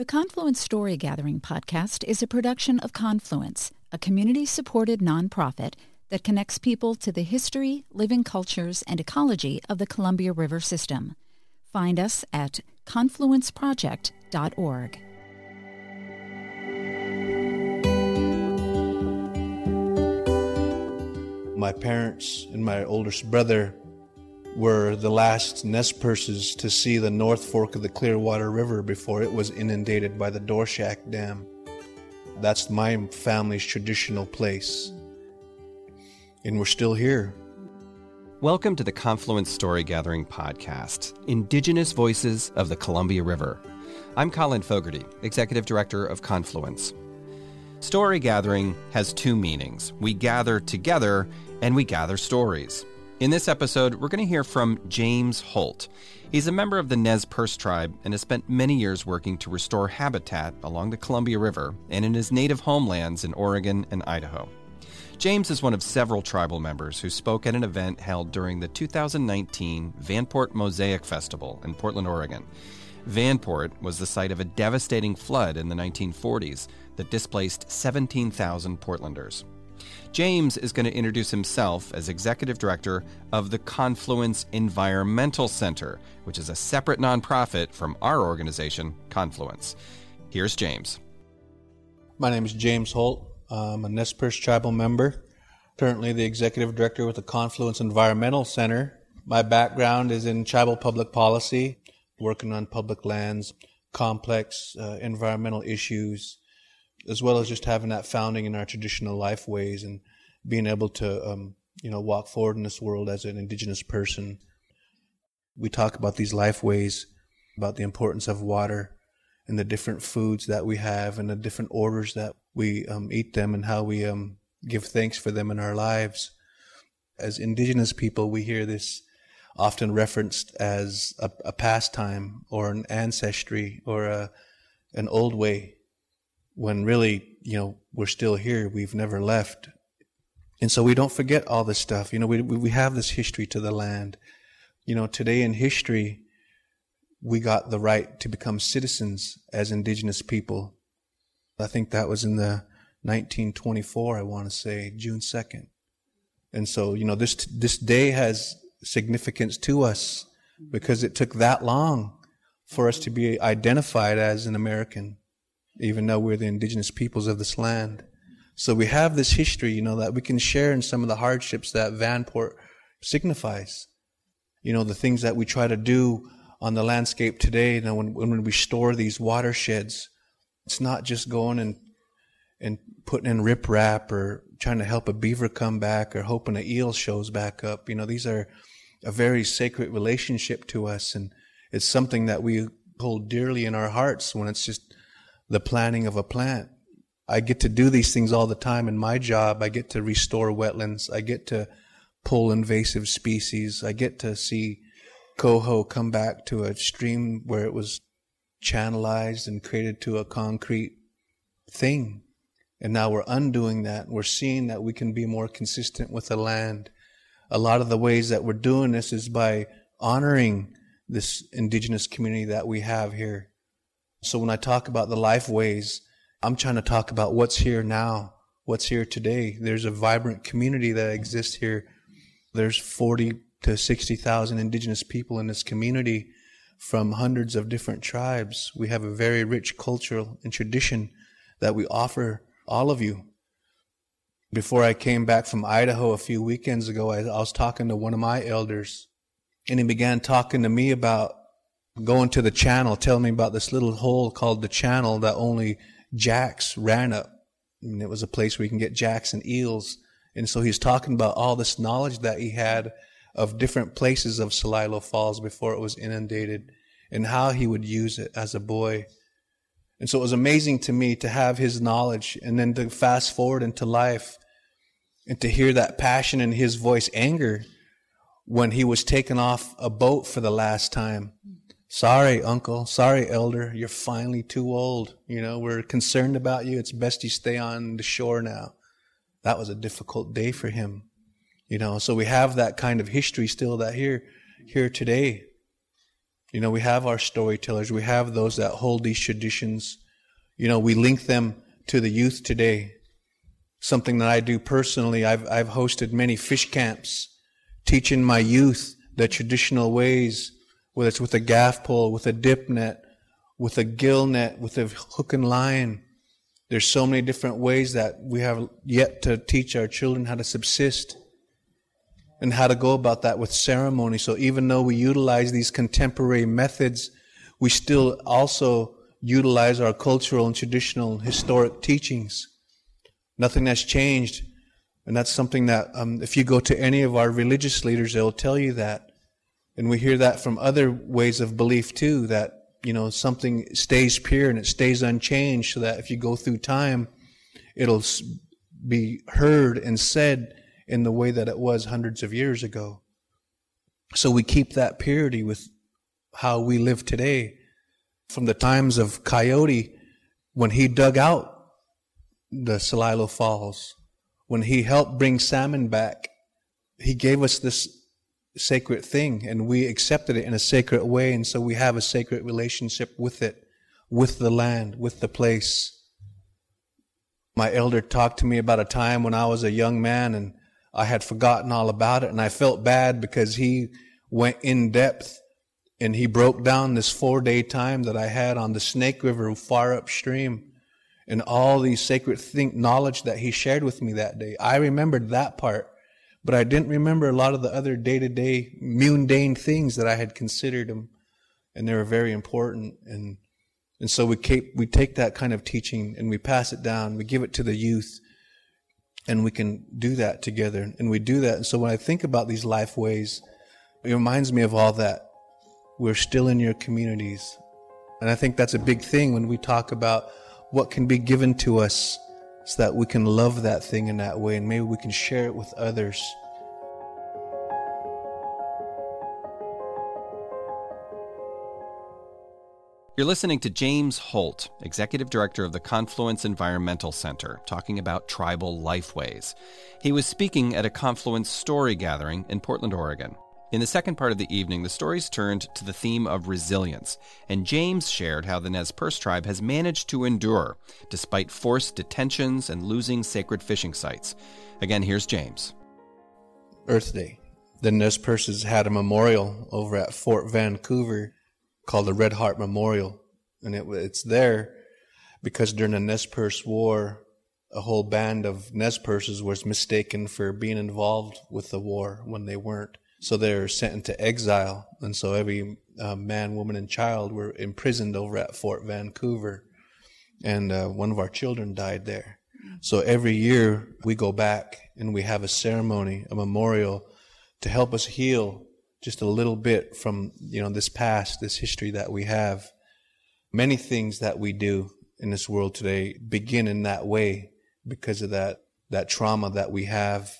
The Confluence Story Gathering podcast is a production of Confluence, a community supported nonprofit that connects people to the history, living cultures, and ecology of the Columbia River system. Find us at confluenceproject.org. My parents and my oldest brother were the last Nez Perces to see the North Fork of the Clearwater River before it was inundated by the Dworshak Dam. That's my family's traditional place. And we're still here. Welcome to the Confluence Story Gathering Podcast, Indigenous Voices of the Columbia River. I'm Colin Fogarty, Executive Director of Confluence. Story gathering has two meanings we gather together and we gather stories. In this episode, we're going to hear from James Holt. He's a member of the Nez Perce tribe and has spent many years working to restore habitat along the Columbia River and in his native homelands in Oregon and Idaho. James is one of several tribal members who spoke at an event held during the 2019 Vanport Mosaic Festival in Portland, Oregon. Vanport was the site of a devastating flood in the 1940s that displaced 17,000 Portlanders. James is going to introduce himself as executive director of the Confluence Environmental Center, which is a separate nonprofit from our organization, Confluence. Here's James. My name is James Holt. I'm a Nez Perce tribal member, currently the executive director with the Confluence Environmental Center. My background is in tribal public policy, working on public lands, complex uh, environmental issues, as well as just having that founding in our traditional life ways and being able to, um, you know, walk forward in this world as an indigenous person. We talk about these life ways, about the importance of water and the different foods that we have and the different orders that we um, eat them and how we um, give thanks for them in our lives. As indigenous people, we hear this often referenced as a, a pastime or an ancestry or a, an old way when really, you know, we're still here. We've never left. And so we don't forget all this stuff. You know, we, we have this history to the land. You know, today in history, we got the right to become citizens as indigenous people. I think that was in the 1924, I want to say, June 2nd. And so, you know, this, this day has significance to us because it took that long for us to be identified as an American even though we're the indigenous peoples of this land. So we have this history, you know, that we can share in some of the hardships that Vanport signifies. You know, the things that we try to do on the landscape today, you know, when, when we store these watersheds, it's not just going and, and putting in riprap or trying to help a beaver come back or hoping an eel shows back up. You know, these are a very sacred relationship to us and it's something that we hold dearly in our hearts when it's just the planning of a plant. I get to do these things all the time in my job. I get to restore wetlands. I get to pull invasive species. I get to see coho come back to a stream where it was channelized and created to a concrete thing. And now we're undoing that. We're seeing that we can be more consistent with the land. A lot of the ways that we're doing this is by honoring this indigenous community that we have here. So when I talk about the life ways, I'm trying to talk about what's here now, what's here today. There's a vibrant community that exists here. There's 40 to 60,000 indigenous people in this community from hundreds of different tribes. We have a very rich cultural and tradition that we offer all of you. Before I came back from Idaho a few weekends ago, I, I was talking to one of my elders and he began talking to me about going to the channel, telling me about this little hole called the channel that only jacks ran up. And it was a place where you can get jacks and eels. And so he's talking about all this knowledge that he had of different places of Celilo Falls before it was inundated and how he would use it as a boy. And so it was amazing to me to have his knowledge and then to fast forward into life and to hear that passion in his voice, anger, when he was taken off a boat for the last time Sorry, uncle. Sorry, elder. You're finally too old. You know, we're concerned about you. It's best you stay on the shore now. That was a difficult day for him. You know, so we have that kind of history still that here, here today. You know, we have our storytellers. We have those that hold these traditions. You know, we link them to the youth today. Something that I do personally. I've, I've hosted many fish camps teaching my youth the traditional ways, whether it's with a gaff pole, with a dip net, with a gill net, with a hook and line. There's so many different ways that we have yet to teach our children how to subsist and how to go about that with ceremony. So even though we utilize these contemporary methods, we still also utilize our cultural and traditional historic teachings. Nothing has changed. And that's something that, um, if you go to any of our religious leaders, they'll tell you that. And we hear that from other ways of belief too, that, you know, something stays pure and it stays unchanged so that if you go through time, it'll be heard and said in the way that it was hundreds of years ago. So we keep that purity with how we live today. From the times of Coyote, when he dug out the Celilo Falls, when he helped bring salmon back, he gave us this sacred thing and we accepted it in a sacred way. And so we have a sacred relationship with it, with the land, with the place. My elder talked to me about a time when I was a young man and I had forgotten all about it and I felt bad because he went in depth and he broke down this four day time that I had on the Snake River far upstream and all these sacred think knowledge that he shared with me that day. I remembered that part, but I didn't remember a lot of the other day to day mundane things that I had considered them and they were very important and and so we keep, we take that kind of teaching and we pass it down. We give it to the youth and we can do that together. And we do that. And so when I think about these life ways, it reminds me of all that. We're still in your communities. And I think that's a big thing when we talk about what can be given to us so that we can love that thing in that way and maybe we can share it with others. You're listening to James Holt, Executive Director of the Confluence Environmental Center, talking about tribal lifeways. He was speaking at a Confluence story gathering in Portland, Oregon. In the second part of the evening, the stories turned to the theme of resilience, and James shared how the Nez Perce tribe has managed to endure despite forced detentions and losing sacred fishing sites. Again, here's James. Earth Day. The Nez Perces had a memorial over at Fort Vancouver called the Red Heart Memorial, and it, it's there because during the Nez Perce War, a whole band of Nez Perces was mistaken for being involved with the war when they weren't. So they're sent into exile, and so every uh, man, woman, and child were imprisoned over at Fort Vancouver, and uh, one of our children died there. So every year we go back and we have a ceremony, a memorial, to help us heal just a little bit from, you know, this past, this history that we have. Many things that we do in this world today begin in that way because of that, that trauma that we have.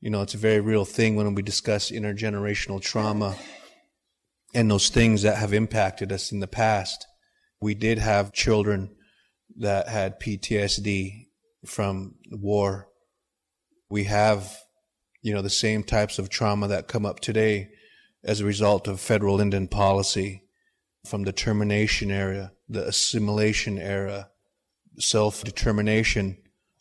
You know, it's a very real thing when we discuss intergenerational trauma and those things that have impacted us in the past. We did have children that had PTSD from war. We have, you know, the same types of trauma that come up today as a result of federal Indian policy from the termination era, the assimilation era, self determination.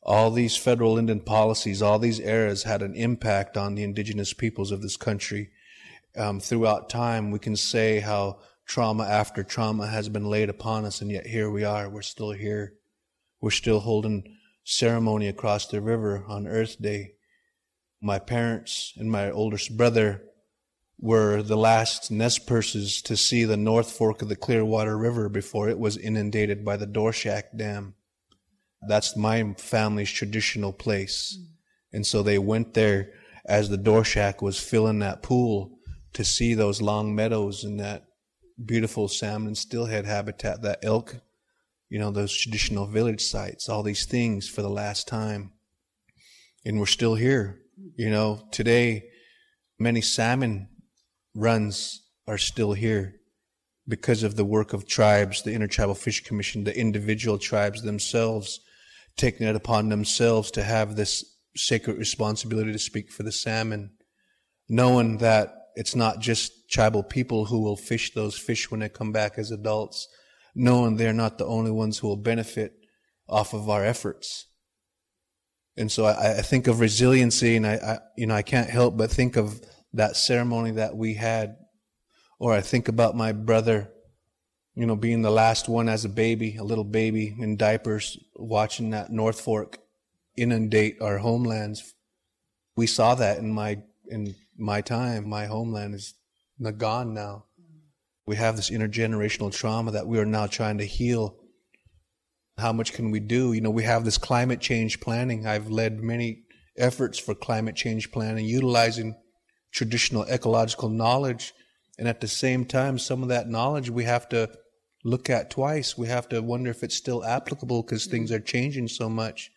All these federal Indian policies, all these eras had an impact on the indigenous peoples of this country. Um, throughout time, we can say how trauma after trauma has been laid upon us, and yet here we are. We're still here. We're still holding ceremony across the river on Earth Day. My parents and my oldest brother were the last Nez Perces to see the North Fork of the Clearwater River before it was inundated by the Dworshak Dam. That's my family's traditional place. And so they went there as the Dworshak was filling that pool to see those long meadows and that beautiful salmon steelhead habitat, that elk, you know, those traditional village sites, all these things for the last time. And we're still here. You know, today, many salmon runs are still here because of the work of tribes, the Intertribal Fish Commission, the individual tribes themselves taking it upon themselves to have this sacred responsibility to speak for the salmon, knowing that it's not just tribal people who will fish those fish when they come back as adults, knowing they're not the only ones who will benefit off of our efforts. And so I, I think of resiliency and I, I, you know, I can't help but think of that ceremony that we had, or I think about my brother, you know, being the last one as a baby, a little baby in diapers, watching that North Fork inundate our homelands. We saw that in my, in my time. My homeland is gone now. We have this intergenerational trauma that we are now trying to heal. How much can we do? You know, we have this climate change planning. I've led many efforts for climate change planning, utilizing traditional ecological knowledge. And at the same time, some of that knowledge we have to look at twice. We have to wonder if it's still applicable because mm-hmm. things are changing so much.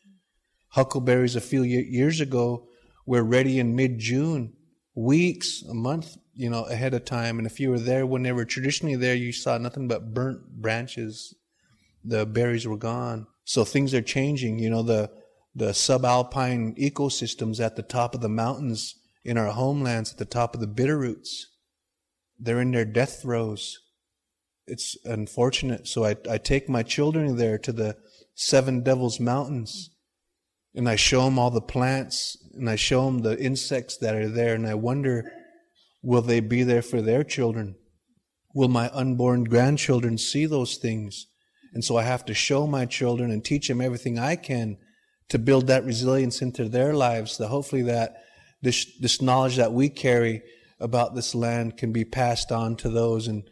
Huckleberries a few years ago were ready in mid June, weeks, a month, you know, ahead of time. And if you were there when they were traditionally there, you saw nothing but burnt branches. The berries were gone. So things are changing. You know, the, the subalpine ecosystems at the top of the mountains in our homelands at the top of the bitterroots. They're in their death throes. It's unfortunate. So I, I take my children there to the Seven Devils Mountains and I show them all the plants and I show them the insects that are there and I wonder, will they be there for their children? Will my unborn grandchildren see those things? And so I have to show my children and teach them everything I can to build that resilience into their lives, that hopefully that this, this knowledge that we carry about this land can be passed on to those. And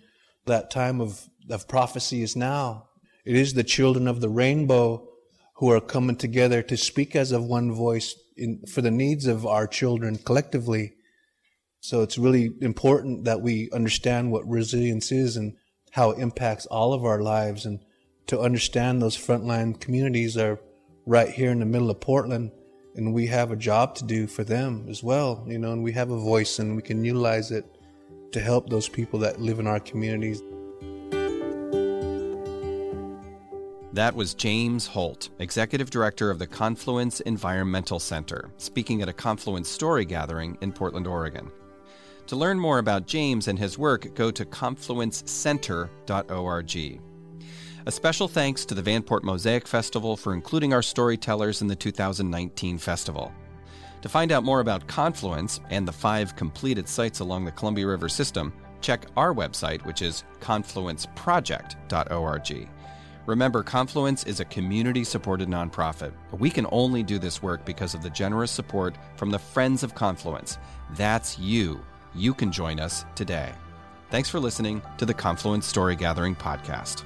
that time of, of prophecy is now. It is the children of the rainbow who are coming together to speak as of one voice in, for the needs of our children collectively. So it's really important that we understand what resilience is and how it impacts all of our lives and to understand those frontline communities are right here in the middle of Portland and we have a job to do for them as well, you know, and we have a voice and we can utilize it to help those people that live in our communities. That was James Holt, Executive Director of the Confluence Environmental Center, speaking at a Confluence story gathering in Portland, Oregon. To learn more about James and his work, go to confluencecenter.org. A special thanks to the Vanport Mosaic Festival for including our storytellers in the 2019 festival. To find out more about Confluence and the five completed sites along the Columbia River system, check our website, which is confluenceproject.org. Remember, Confluence is a community supported nonprofit. We can only do this work because of the generous support from the Friends of Confluence. That's you. You can join us today. Thanks for listening to the Confluence Story Gathering Podcast.